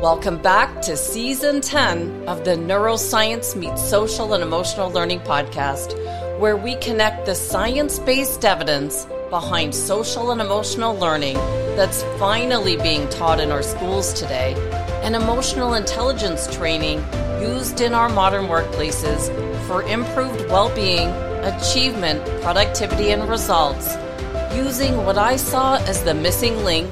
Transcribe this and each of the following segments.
Welcome back to season 10 of the Neuroscience Meets Social and Emotional Learning podcast, where we connect the science based evidence behind social and emotional learning that's finally being taught in our schools today and emotional intelligence training used in our modern workplaces for improved well being, achievement, productivity, and results using what I saw as the missing link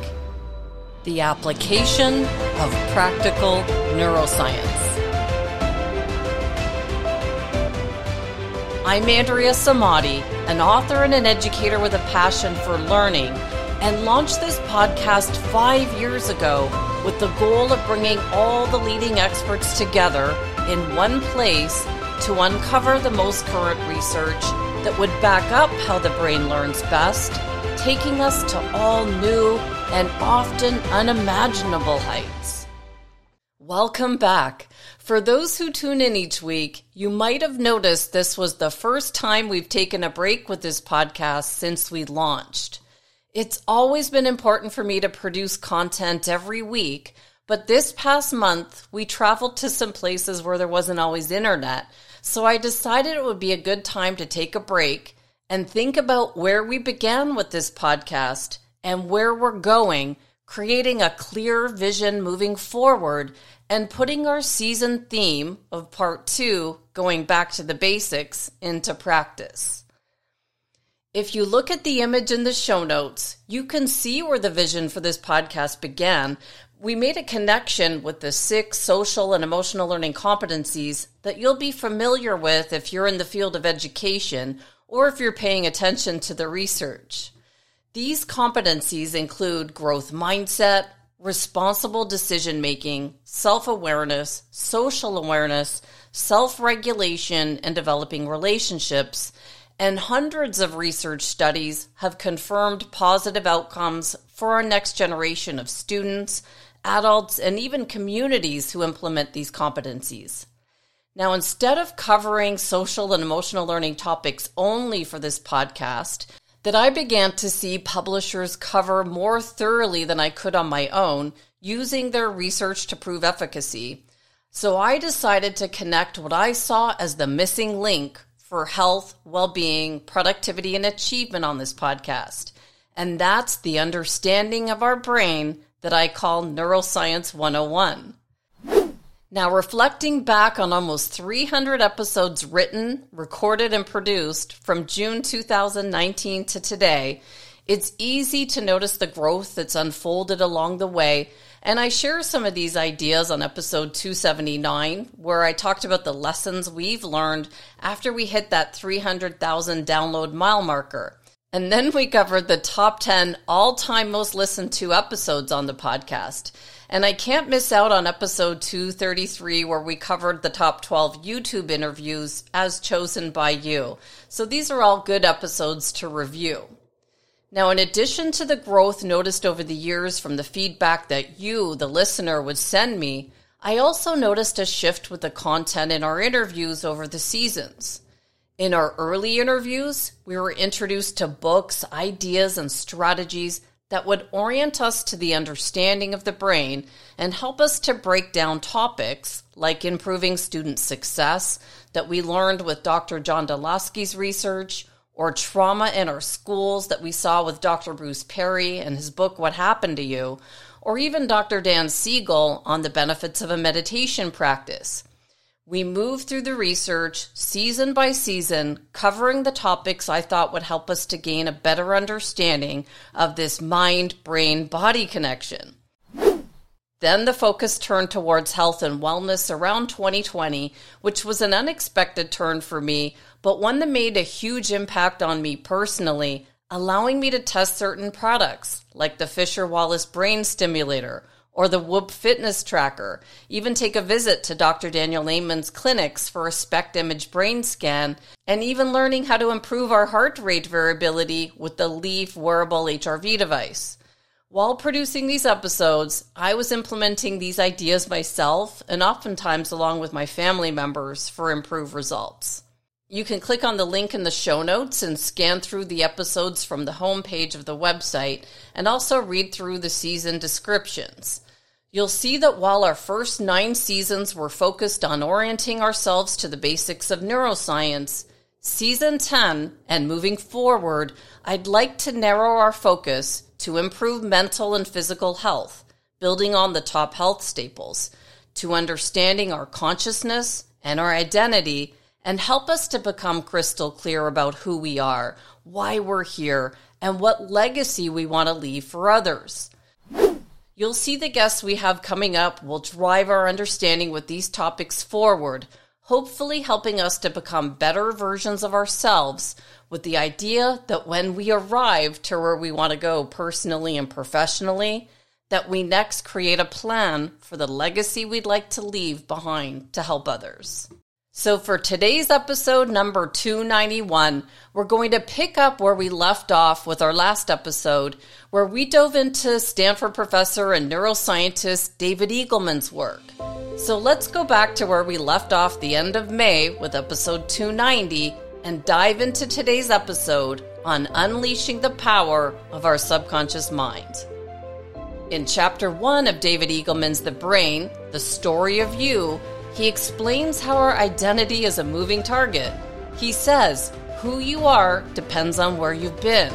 the application of practical neuroscience. I'm Andrea Samadi, an author and an educator with a passion for learning, and launched this podcast five years ago with the goal of bringing all the leading experts together in one place to uncover the most current research that would back up how the brain learns best, taking us to all new and often unimaginable heights. Welcome back. For those who tune in each week, you might have noticed this was the first time we've taken a break with this podcast since we launched. It's always been important for me to produce content every week, but this past month we traveled to some places where there wasn't always internet, so I decided it would be a good time to take a break and think about where we began with this podcast and where we're going, creating a clear vision moving forward, and putting our season theme of part two, going back to the basics, into practice. If you look at the image in the show notes, you can see where the vision for this podcast began. We made a connection with the six social and emotional learning competencies that you'll be familiar with if you're in the field of education or if you're paying attention to the research. These competencies include growth mindset, responsible decision making, self awareness, social awareness, self regulation, and developing relationships. And hundreds of research studies have confirmed positive outcomes for our next generation of students, adults, and even communities who implement these competencies. Now, instead of covering social and emotional learning topics only for this podcast, that I began to see publishers cover more thoroughly than I could on my own using their research to prove efficacy. So I decided to connect what I saw as the missing link for health, well being, productivity, and achievement on this podcast. And that's the understanding of our brain that I call Neuroscience 101. Now, reflecting back on almost 300 episodes written, recorded, and produced from June 2019 to today, it's easy to notice the growth that's unfolded along the way. And I share some of these ideas on episode 279, where I talked about the lessons we've learned after we hit that 300,000 download mile marker. And then we covered the top 10 all time most listened to episodes on the podcast. And I can't miss out on episode 233 where we covered the top 12 YouTube interviews as chosen by you. So these are all good episodes to review. Now, in addition to the growth noticed over the years from the feedback that you, the listener, would send me, I also noticed a shift with the content in our interviews over the seasons. In our early interviews, we were introduced to books, ideas, and strategies that would orient us to the understanding of the brain and help us to break down topics like improving student success that we learned with Dr. John Dunlosky's research or trauma in our schools that we saw with Dr. Bruce Perry and his book What Happened to You, or even Dr. Dan Siegel on the benefits of a meditation practice. We moved through the research season by season, covering the topics I thought would help us to gain a better understanding of this mind brain body connection. Then the focus turned towards health and wellness around 2020, which was an unexpected turn for me, but one that made a huge impact on me personally, allowing me to test certain products like the Fisher Wallace Brain Stimulator or the Whoop Fitness Tracker. Even take a visit to Dr. Daniel Amen's clinics for a SPECT image brain scan, and even learning how to improve our heart rate variability with the Lief wearable HRV device. While producing these episodes, I was implementing these ideas myself and oftentimes along with my family members for improved results. You can click on the link in the show notes and scan through the episodes from the homepage of the website and also read through the season descriptions. You'll see that while our first nine seasons were focused on orienting ourselves to the basics of neuroscience, season 10 and moving forward, I'd like to narrow our focus to improve mental and physical health, building on the top health staples, to understanding our consciousness and our identity, and help us to become crystal clear about who we are, why we're here, and what legacy we want to leave for others. You'll see the guests we have coming up will drive our understanding with these topics forward, hopefully helping us to become better versions of ourselves with the idea that when we arrive to where we want to go personally and professionally, that we next create a plan for the legacy we'd like to leave behind to help others. So, for today's episode number 291, we're going to pick up where we left off with our last episode, where we dove into Stanford professor and neuroscientist David Eagleman's work. So, let's go back to where we left off the end of May with episode 290 and dive into today's episode on unleashing the power of our subconscious mind. In chapter 1 of David Eagleman's The Brain, The Story of You, he explains how our identity is a moving target. He says, Who you are depends on where you've been.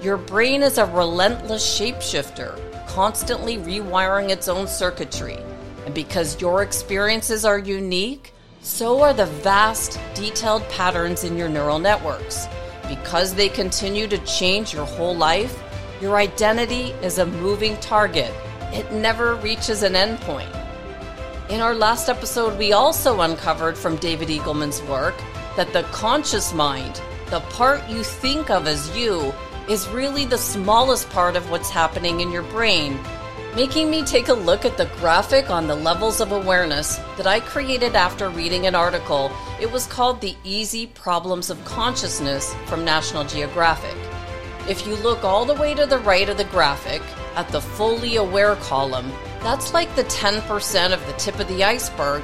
Your brain is a relentless shapeshifter, constantly rewiring its own circuitry. And because your experiences are unique, so are the vast, detailed patterns in your neural networks. Because they continue to change your whole life, your identity is a moving target. It never reaches an endpoint. In our last episode, we also uncovered from David Eagleman's work that the conscious mind, the part you think of as you, is really the smallest part of what's happening in your brain, making me take a look at the graphic on the levels of awareness that I created after reading an article. It was called The Easy Problems of Consciousness from National Geographic. If you look all the way to the right of the graphic, at the fully aware column, that's like the 10% of the tip of the iceberg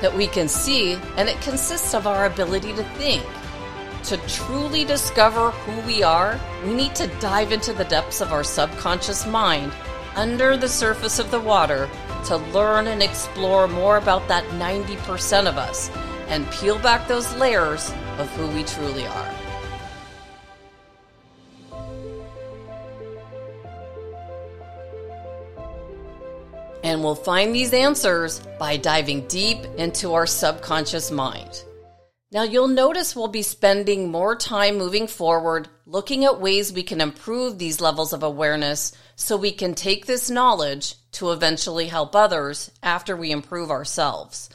that we can see, and it consists of our ability to think. To truly discover who we are, we need to dive into the depths of our subconscious mind, under the surface of the water, to learn and explore more about that 90% of us and peel back those layers of who we truly are. And we'll find these answers by diving deep into our subconscious mind. Now, you'll notice we'll be spending more time moving forward looking at ways we can improve these levels of awareness so we can take this knowledge to eventually help others after we improve ourselves.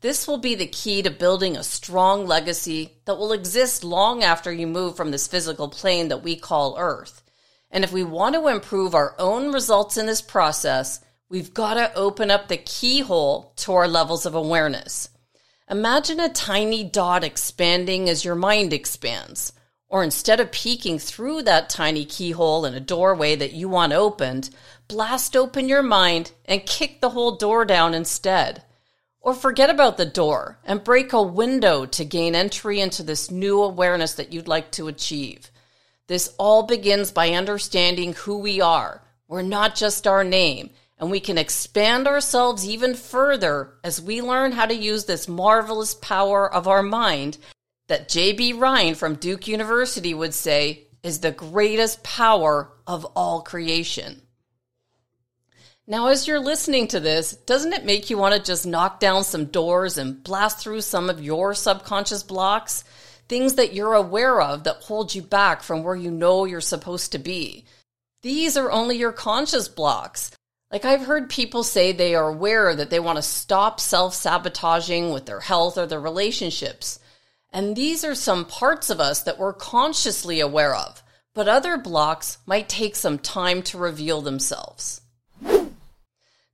This will be the key to building a strong legacy that will exist long after you move from this physical plane that we call Earth. And if we want to improve our own results in this process, we've got to open up the keyhole to our levels of awareness. Imagine a tiny dot expanding as your mind expands. Or instead of peeking through that tiny keyhole in a doorway that you want opened, blast open your mind and kick the whole door down instead. Or forget about the door and break a window to gain entry into this new awareness that you'd like to achieve. This all begins by understanding who we are. We're not just our name and we can expand ourselves even further as we learn how to use this marvelous power of our mind that J.B. Rhine from Duke University would say is the greatest power of all creation. Now, as you're listening to this, doesn't it make you want to just knock down some doors and blast through some of your subconscious blocks? Things that you're aware of that hold you back from where you know you're supposed to be. These are only your conscious blocks. Like I've heard people say they are aware that they want to stop self sabotaging with their health or their relationships. And these are some parts of us that we're consciously aware of, but other blocks might take some time to reveal themselves.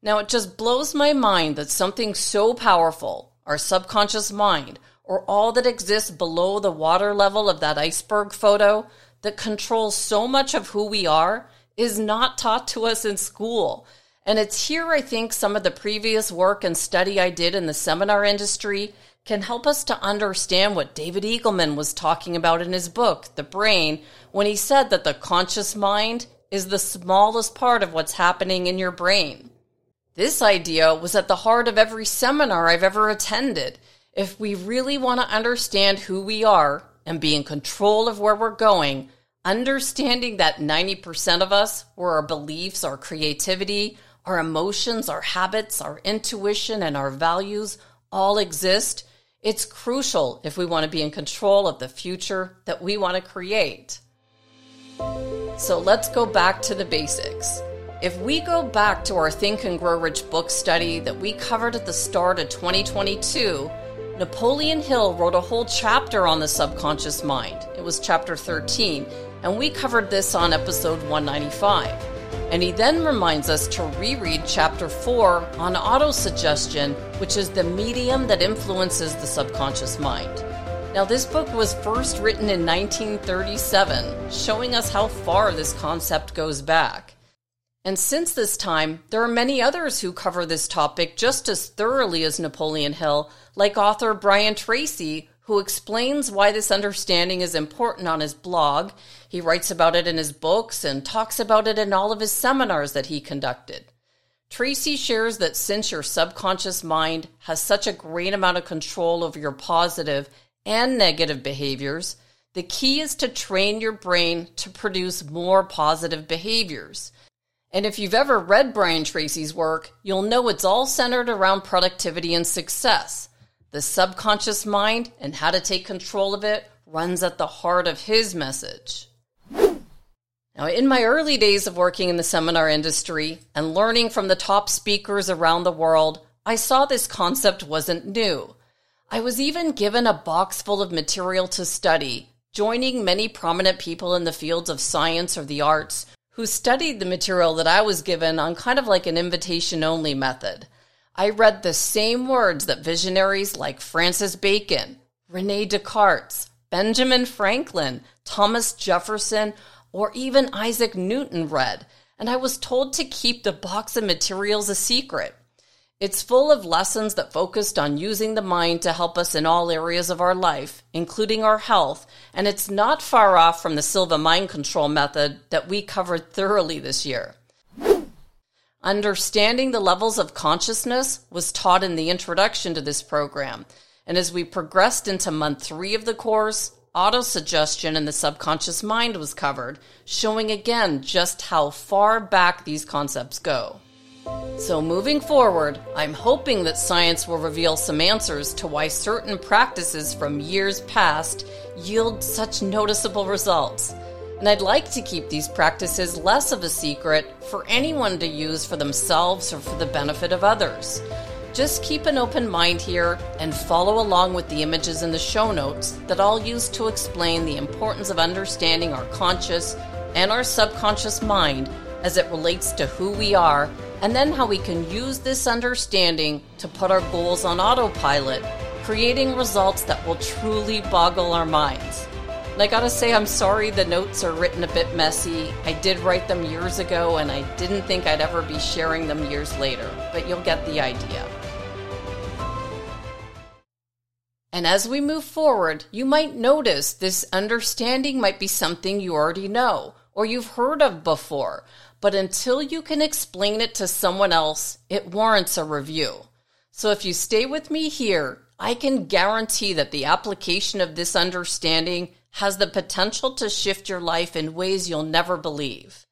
Now, it just blows my mind that something so powerful, our subconscious mind, or all that exists below the water level of that iceberg photo that controls so much of who we are, is not taught to us in school and it's here I think some of the previous work and study I did in the seminar industry can help us to understand what David Eagleman was talking about in his book, The Brain, when he said that the conscious mind is the smallest part of what's happening in your brain. This idea was at the heart of every seminar I've ever attended. If we really want to understand who we are and be in control of where we're going, understanding that 90% of us, where our beliefs, our creativity, our emotions, our habits, our intuition, and our values all exist, it's crucial if we want to be in control of the future that we want to create. So let's go back to the basics. If we go back to our Think and Grow Rich book study that we covered at the start of 2022, Napoleon Hill wrote a whole chapter on the subconscious mind. It was chapter 13, and we covered this on episode 195. And he then reminds us to reread chapter 4 on autosuggestion, which is the medium that influences the subconscious mind. Now, this book was first written in 1937, showing us how far this concept goes back. And since this time, there are many others who cover this topic just as thoroughly as Napoleon Hill, like author Brian Tracy, who explains why this understanding is important on his blog. He writes about it in his books and talks about it in all of his seminars that he conducted. Tracy shares that since your subconscious mind has such a great amount of control over your positive and negative behaviors, the key is to train your brain to produce more positive behaviors. And if you've ever read Brian Tracy's work, you'll know it's all centered around productivity and success. The subconscious mind and how to take control of it runs at the heart of his message. Now, in my early days of working in the seminar industry and learning from the top speakers around the world, I saw this concept wasn't new. I was even given a box full of material to study, joining many prominent people in the fields of science or the arts who studied the material that I was given on kind of like an invitation only method. I read the same words that visionaries like Francis Bacon, Rene Descartes, Benjamin Franklin, Thomas Jefferson, or even Isaac Newton read, and I was told to keep the box of materials a secret. It's full of lessons that focused on using the mind to help us in all areas of our life, including our health, and it's not far off from the Silva mind control method that we covered thoroughly this year. Understanding the levels of consciousness was taught in the introduction to this program, and as we progressed into month three of the course, autosuggestion and the subconscious mind was covered, showing again just how far back these concepts go. So, moving forward, I'm hoping that science will reveal some answers to why certain practices from years past yield such noticeable results. And I'd like to keep these practices less of a secret for anyone to use for themselves or for the benefit of others. Just keep an open mind here and follow along with the images in the show notes that I'll use to explain the importance of understanding our conscious and our subconscious mind as it relates to who we are and then how we can use this understanding to put our goals on autopilot, creating results that will truly boggle our minds. And I gotta say, I'm sorry the notes are written a bit messy. I did write them years ago, and I didn't think I'd ever be sharing them years later, but you'll get the idea. And as we move forward, you might notice this understanding might be something you already know or you've heard of before, but until you can explain it to someone else, it warrants a review. So if you stay with me here, I can guarantee that the application of this understanding has the potential to shift your life in ways you'll never believe.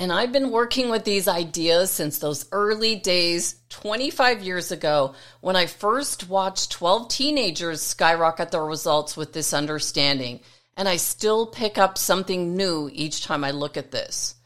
And I've been working with these ideas since those early days 25 years ago when I first watched 12 teenagers skyrocket their results with this understanding. And I still pick up something new each time I look at this.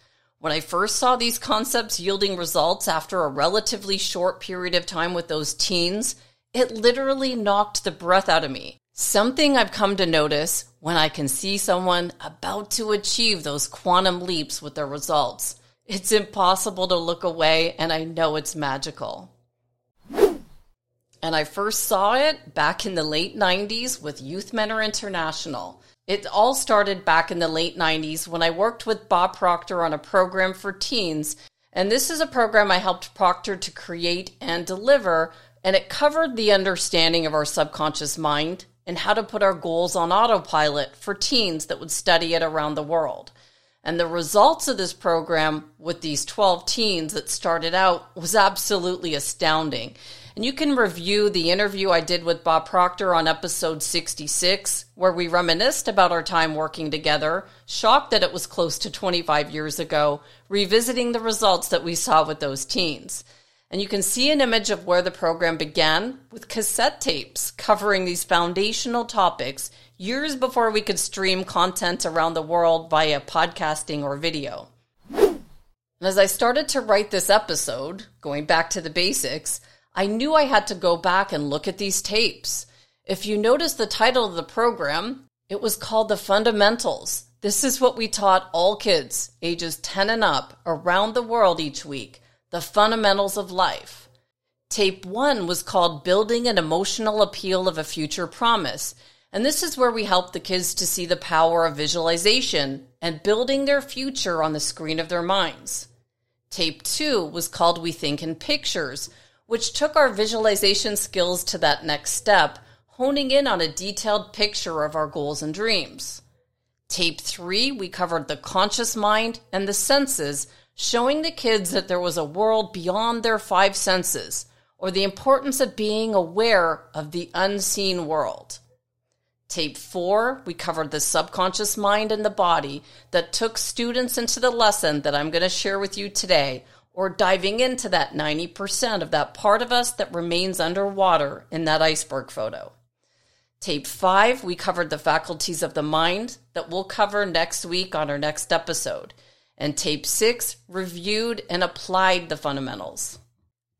When I first saw these concepts yielding results after a relatively short period of time with those teens, it literally knocked the breath out of me. Something I've come to notice when I can see someone about to achieve those quantum leaps with their results. It's impossible to look away, and I know it's magical. And I first saw it back in the late 90s with Youth Mentor International. It all started back in the late 90s when I worked with Bob Proctor on a program for teens. And this is a program I helped Proctor to create and deliver, and it covered the understanding of our subconscious mind and how to put our goals on autopilot for teens that would study it around the world. And the results of this program with these 12 teens that started out was absolutely astounding. And you can review the interview I did with Bob Proctor on episode 66, where we reminisced about our time working together, shocked that it was close to 25 years ago, revisiting the results that we saw with those teens. And you can see an image of where the program began with cassette tapes covering these foundational topics years before we could stream content around the world via podcasting or video. And as I started to write this episode, going back to the basics, I knew I had to go back and look at these tapes. If you notice the title of the program, it was called The Fundamentals. This is what we taught all kids, ages 10 and up, around the world each week The Fundamentals of Life. Tape 1 was called Building an Emotional Appeal of a Future Promise. And this is where we help the kids to see the power of visualization and building their future on the screen of their minds. Tape 2 was called We Think in Pictures which took our visualization skills to that next step, honing in on a detailed picture of our goals and dreams. Tape 3, we covered the conscious mind and the senses, showing the kids that there was a world beyond their five senses, or the importance of being aware of the unseen world. Tape 4, we covered the subconscious mind and the body that took students into the lesson that I'm going to share with you today or diving into that 90% of that part of us that remains underwater in that iceberg photo. Tape five, we covered the faculties of the mind that we'll cover next week on our next episode. And tape six reviewed and applied the fundamentals.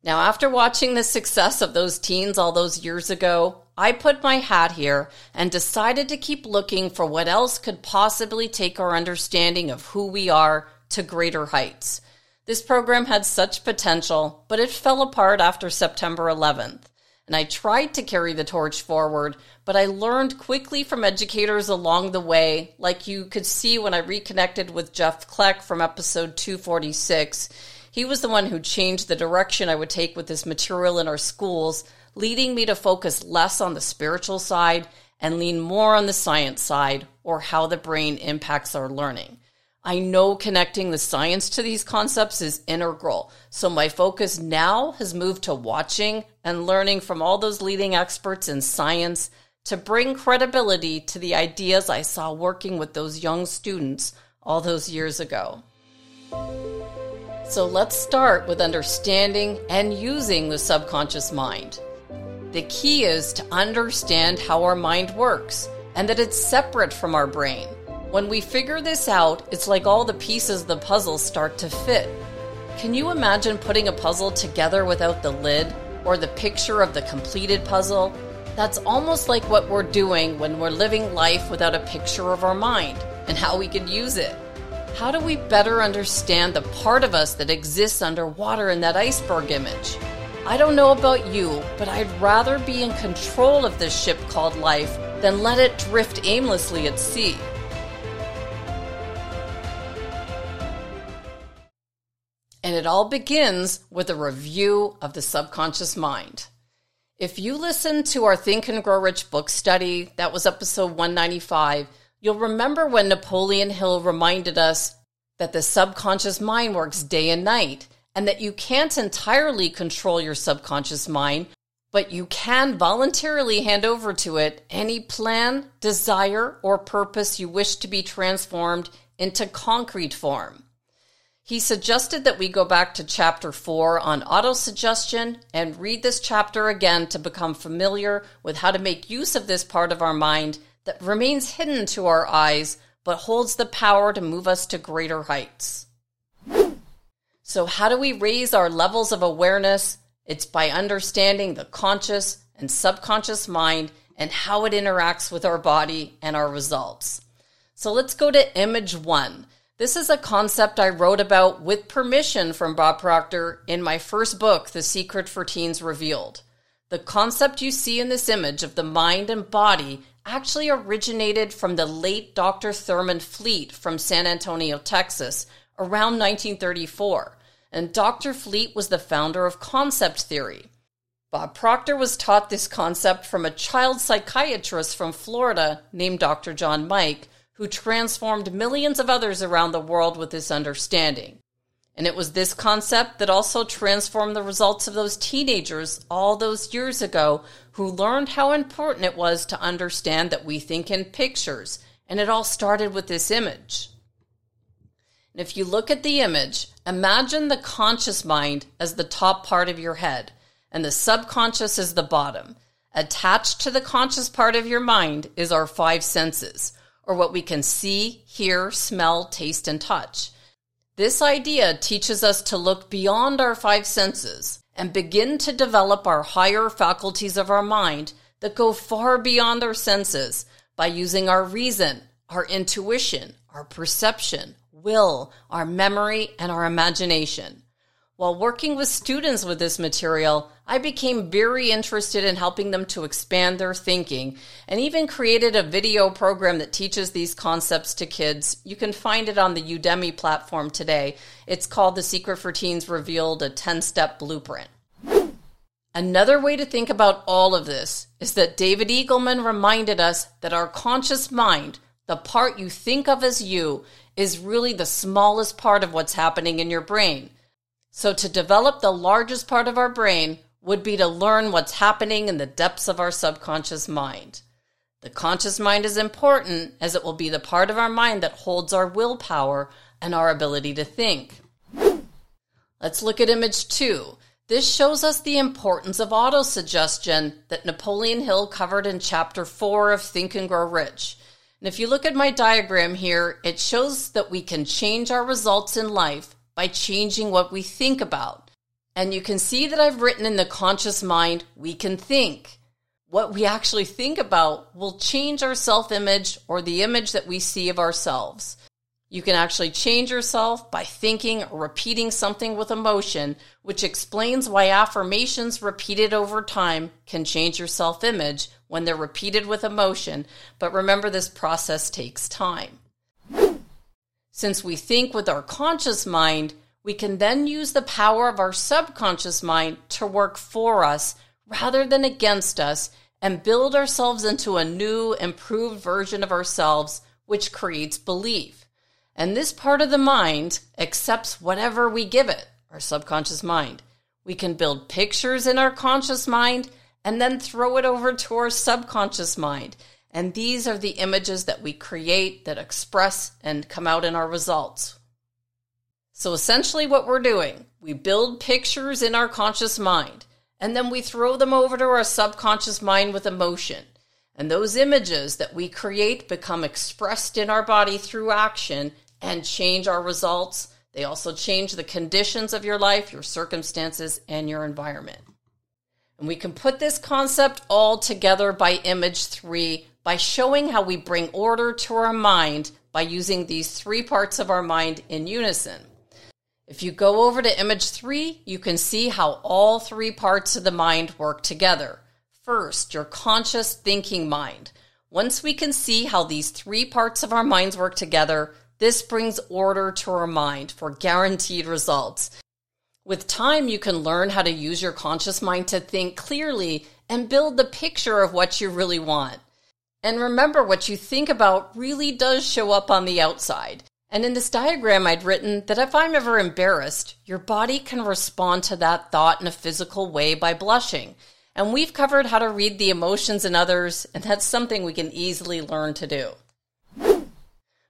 Now, after watching the success of those teens all those years ago, I put my hat here and decided to keep looking for what else could possibly take our understanding of who we are to greater heights. This program had such potential, but it fell apart after September 11th. And I tried to carry the torch forward, but I learned quickly from educators along the way, like you could see when I reconnected with Jeff Kleck from episode 246. He was the one who changed the direction I would take with this material in our schools, leading me to focus less on the spiritual side and lean more on the science side or how the brain impacts our learning. I know connecting the science to these concepts is integral. So my focus now has moved to watching and learning from all those leading experts in science to bring credibility to the ideas I saw working with those young students all those years ago. So let's start with understanding and using the subconscious mind. The key is to understand how our mind works and that it's separate from our brain. When we figure this out, it's like all the pieces of the puzzle start to fit. Can you imagine putting a puzzle together without the lid or the picture of the completed puzzle? That's almost like what we're doing when we're living life without a picture of our mind and how we can use it. How do we better understand the part of us that exists underwater in that iceberg image? I don't know about you, but I'd rather be in control of this ship called life than let it drift aimlessly at sea. And it all begins with a review of the subconscious mind. If you listen to our Think and Grow Rich book study, that was episode 195, you'll remember when Napoleon Hill reminded us that the subconscious mind works day and night and that you can't entirely control your subconscious mind, but you can voluntarily hand over to it any plan, desire, or purpose you wish to be transformed into concrete form. He suggested that we go back to chapter 4 on autosuggestion and read this chapter again to become familiar with how to make use of this part of our mind that remains hidden to our eyes but holds the power to move us to greater heights. So, how do we raise our levels of awareness? It's by understanding the conscious and subconscious mind and how it interacts with our body and our results. So, let's go to image one. This is a concept I wrote about with permission from Bob Proctor in my first book, The Secret for Teens Revealed. The concept you see in this image of the mind and body actually originated from the late Dr. Thurman Fleet from San Antonio, Texas, around 1934. And Dr. Fleet was the founder of concept therapy. Bob Proctor was taught this concept from a child psychiatrist from Florida named Dr. John Mike, who transformed millions of others around the world with this understanding. And it was this concept that also transformed the results of those teenagers all those years ago who learned how important it was to understand that we think in pictures. And it all started with this image. And if you look at the image, imagine the conscious mind as the top part of your head and the subconscious is the bottom. Attached to the conscious part of your mind is our five senses, or what we can see, hear, smell, taste, and touch. This idea teaches us to look beyond our five senses and begin to develop our higher faculties of our mind that go far beyond our senses by using our reason, our intuition, our perception, will, our memory, and our imagination. While working with students with this material, I became very interested in helping them to expand their thinking and even created a video program that teaches these concepts to kids. You can find it on the Udemy platform today. It's called The Secret for Teens Revealed, a 10 step blueprint. Another way to think about all of this is that David Eagleman reminded us that our conscious mind, the part you think of as you, is really the smallest part of what's happening in your brain. So, to develop the largest part of our brain would be to learn what's happening in the depths of our subconscious mind. The conscious mind is important as it will be the part of our mind that holds our willpower and our ability to think. Let's look at image two. This shows us the importance of autosuggestion that Napoleon Hill covered in chapter four of Think and Grow Rich. And if you look at my diagram here, it shows that we can change our results in life by changing what we think about. And you can see that I've written in the conscious mind, we can think. What we actually think about will change our self image or the image that we see of ourselves. You can actually change yourself by thinking or repeating something with emotion, which explains why affirmations repeated over time can change your self image when they're repeated with emotion. But remember, this process takes time. Since we think with our conscious mind, we can then use the power of our subconscious mind to work for us rather than against us and build ourselves into a new, improved version of ourselves, which creates belief. And this part of the mind accepts whatever we give it, our subconscious mind. We can build pictures in our conscious mind and then throw it over to our subconscious mind. And these are the images that we create that express and come out in our results. So essentially, what we're doing, we build pictures in our conscious mind, and then we throw them over to our subconscious mind with emotion. And those images that we create become expressed in our body through action and change our results. They also change the conditions of your life, your circumstances, and your environment. And we can put this concept all together by image three by showing how we bring order to our mind by using these three parts of our mind in unison. If you go over to image three, you can see how all three parts of the mind work together. First, your conscious thinking mind. Once we can see how these three parts of our minds work together, this brings order to our mind for guaranteed results. With time, you can learn how to use your conscious mind to think clearly and build the picture of what you really want. And remember, what you think about really does show up on the outside. And in this diagram, I'd written that if I'm ever embarrassed, your body can respond to that thought in a physical way by blushing. And we've covered how to read the emotions in others, and that's something we can easily learn to do.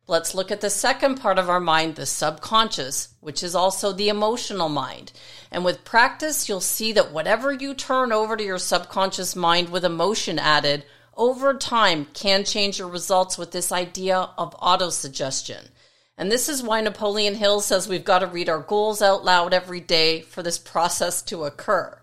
Let's look at the second part of our mind, the subconscious, which is also the emotional mind. And with practice, you'll see that whatever you turn over to your subconscious mind with emotion added over time can change your results with this idea of autosuggestion. And this is why Napoleon Hill says we've got to read our goals out loud every day for this process to occur.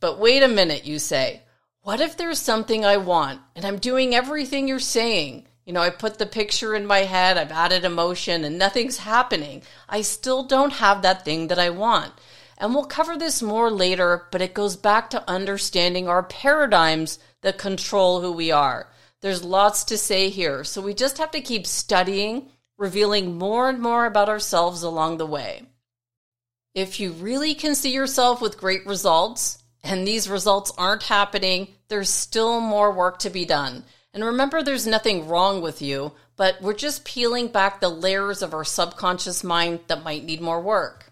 But wait a minute, you say. What if there's something I want and I'm doing everything you're saying? You know, I put the picture in my head, I've added emotion, and nothing's happening. I still don't have that thing that I want. And we'll cover this more later, but it goes back to understanding our paradigms that control who we are. There's lots to say here, so we just have to keep studying, revealing more and more about ourselves along the way. If you really can see yourself with great results, and these results aren't happening, there's still more work to be done. And remember, there's nothing wrong with you, but we're just peeling back the layers of our subconscious mind that might need more work.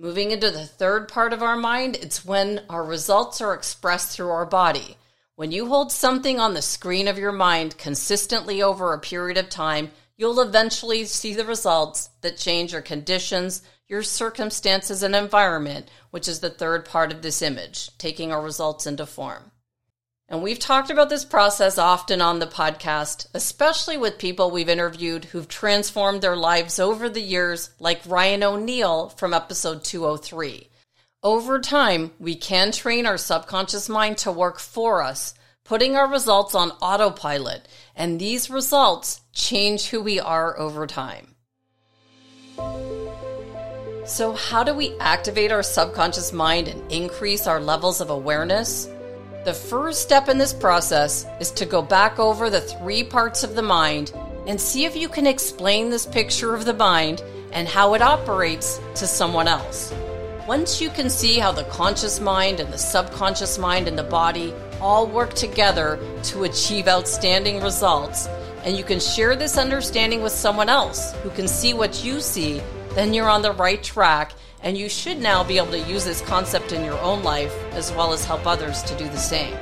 Moving into the third part of our mind, it's when our results are expressed through our body. When you hold something on the screen of your mind consistently over a period of time, you'll eventually see the results that change your conditions, your circumstances, and environment, which is the third part of this image, taking our results into form. And we've talked about this process often on the podcast, especially with people we've interviewed who've transformed their lives over the years, like Ryan O'Neill from episode 203. Over time, we can train our subconscious mind to work for us, putting our results on autopilot, and these results change who we are over time. So, how do we activate our subconscious mind and increase our levels of awareness? The first step in this process is to go back over the three parts of the mind and see if you can explain this picture of the mind and how it operates to someone else. Once you can see how the conscious mind and the subconscious mind and the body all work together to achieve outstanding results, and you can share this understanding with someone else who can see what you see, then you're on the right track and you should now be able to use this concept in your own life as well as help others to do the same.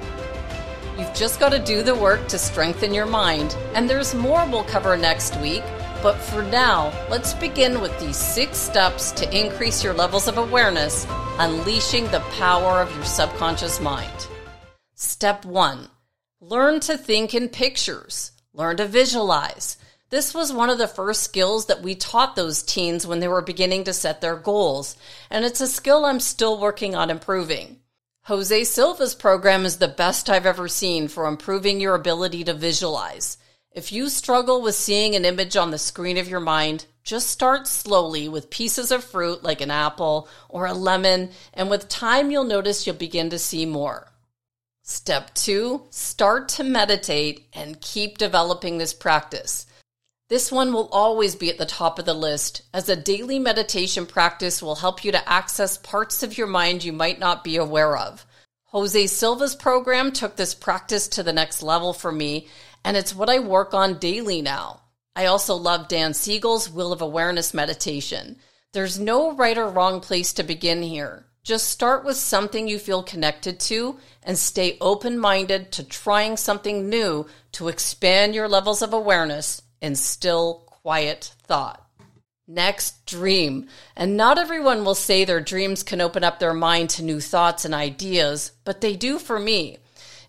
You've just got to do the work to strengthen your mind, and there's more we'll cover next week. But for now, let's begin with these six steps to increase your levels of awareness, unleashing the power of your subconscious mind. Step one learn to think in pictures, learn to visualize. This was one of the first skills that we taught those teens when they were beginning to set their goals, and it's a skill I'm still working on improving. Jose Silva's program is the best I've ever seen for improving your ability to visualize. If you struggle with seeing an image on the screen of your mind, just start slowly with pieces of fruit like an apple or a lemon, and with time you'll notice you'll begin to see more. Step two, start to meditate and keep developing this practice. This one will always be at the top of the list, as a daily meditation practice will help you to access parts of your mind you might not be aware of. Jose Silva's program took this practice to the next level for me, and it's what I work on daily now. I also love Dan Siegel's Wheel of Awareness meditation. There's no right or wrong place to begin here. Just start with something you feel connected to and stay open minded to trying something new to expand your levels of awareness in still, quiet thought. Next, dream. And not everyone will say their dreams can open up their mind to new thoughts and ideas, but they do for me.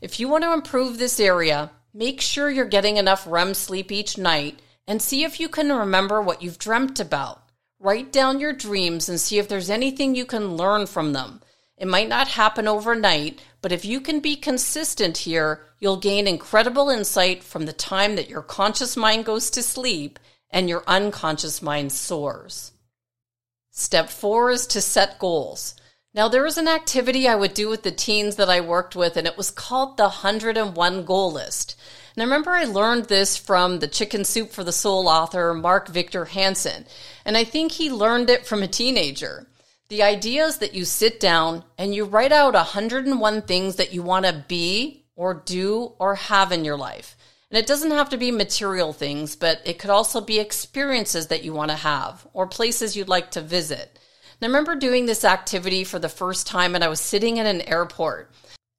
If you want to improve this area, make sure you're getting enough REM sleep each night and see if you can remember what you've dreamt about. Write down your dreams and see if there's anything you can learn from them. It might not happen overnight, but if you can be consistent here, you'll gain incredible insight from the time that your conscious mind goes to sleep and your unconscious mind soars. Step four is to set goals. Now, there was an activity I would do with the teens that I worked with, and it was called the 101 Goal List. And I remember I learned this from the Chicken Soup for the Soul author, Mark Victor Hansen. And I think he learned it from a teenager. The idea is that you sit down and you write out 101 things that you want to be or do or have in your life. And it doesn't have to be material things, but it could also be experiences that you want to have or places you'd like to visit. And I remember doing this activity for the first time and I was sitting in an airport.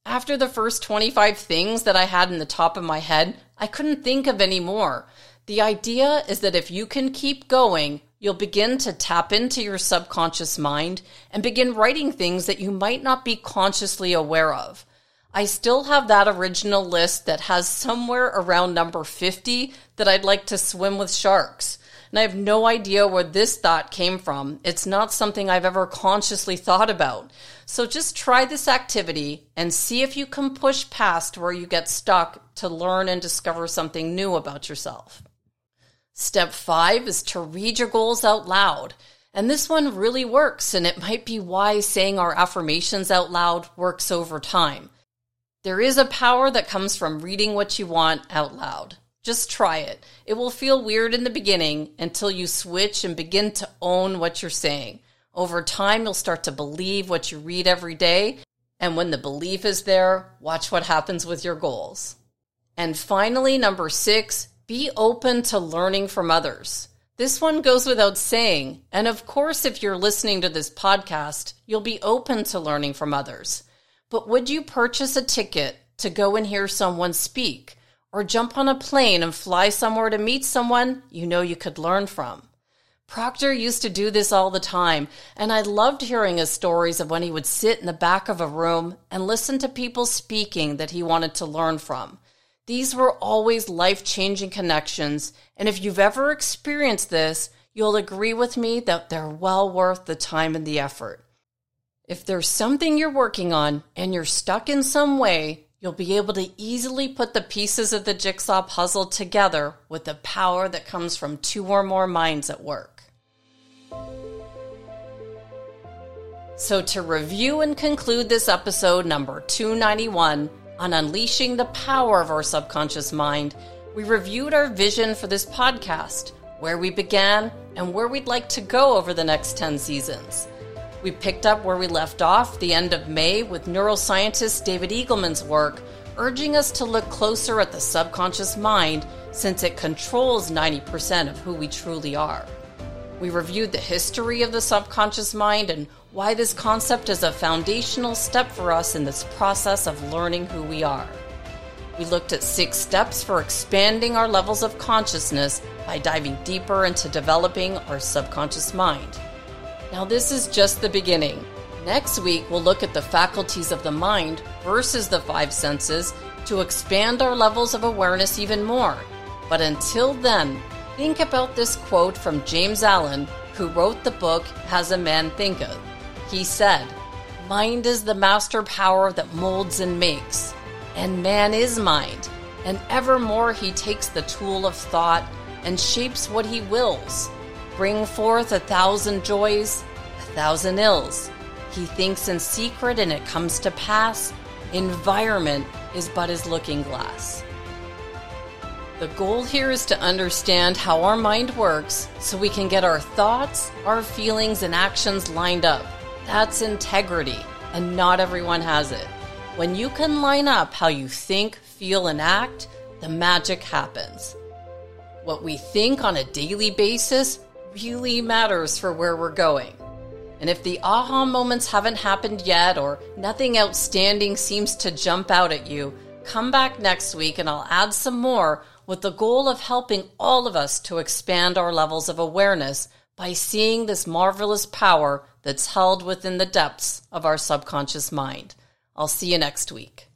After the first 25 things that I had in the top of my head, I couldn't think of any more. The idea is that if you can keep going, you'll begin to tap into your subconscious mind and begin writing things that you might not be consciously aware of. I still have that original list that has somewhere around number 50 that I'd like to swim with sharks. And I have no idea where this thought came from. It's not something I've ever consciously thought about. So just try this activity and see if you can push past where you get stuck to learn and discover something new about yourself. Step five is to read your goals out loud. And this one really works, and it might be why saying our affirmations out loud works over time. There is a power that comes from reading what you want out loud. Just try it. It will feel weird in the beginning until you switch and begin to own what you're saying. Over time, you'll start to believe what you read every day. And when the belief is there, watch what happens with your goals. And finally, number six, be open to learning from others. This one goes without saying. And of course, if you're listening to this podcast, you'll be open to learning from others. But would you purchase a ticket to go and hear someone speak? Or jump on a plane and fly somewhere to meet someone you know you could learn from? Proctor used to do this all the time, and I loved hearing his stories of when he would sit in the back of a room and listen to people speaking that he wanted to learn from. These were always life changing connections, and if you've ever experienced this, you'll agree with me that they're well worth the time and the effort. If there's something you're working on and you're stuck in some way, you'll be able to easily put the pieces of the jigsaw puzzle together with the power that comes from two or more minds at work. So, to review and conclude this episode number 291 on unleashing the power of our subconscious mind, we reviewed our vision for this podcast, where we began, and where we'd like to go over the next 10 seasons. We picked up where we left off the end of May with neuroscientist David Eagleman's work, urging us to look closer at the subconscious mind since it controls 90% of who we truly are. We reviewed the history of the subconscious mind and why this concept is a foundational step for us in this process of learning who we are. We looked at six steps for expanding our levels of consciousness by diving deeper into developing our subconscious mind. Now, this is just the beginning. Next week, we'll look at the faculties of the mind versus the five senses to expand our levels of awareness even more. But until then, Think about this quote from James Allen, who wrote the book As a Man Thinketh. He said, Mind is the master power that molds and makes, and man is mind, and evermore he takes the tool of thought and shapes what he wills. Bring forth a thousand joys, a thousand ills. He thinks in secret and it comes to pass. Environment is but his looking glass. The goal here is to understand how our mind works so we can get our thoughts, our feelings, and actions lined up. That's integrity, and not everyone has it. When you can line up how you think, feel, and act, the magic happens. What we think on a daily basis really matters for where we're going. And if the aha moments haven't happened yet or nothing outstanding seems to jump out at you, come back next week and I'll add some more with the goal of helping all of us to expand our levels of awareness by seeing this marvelous power that's held within the depths of our subconscious mind. I'll see you next week.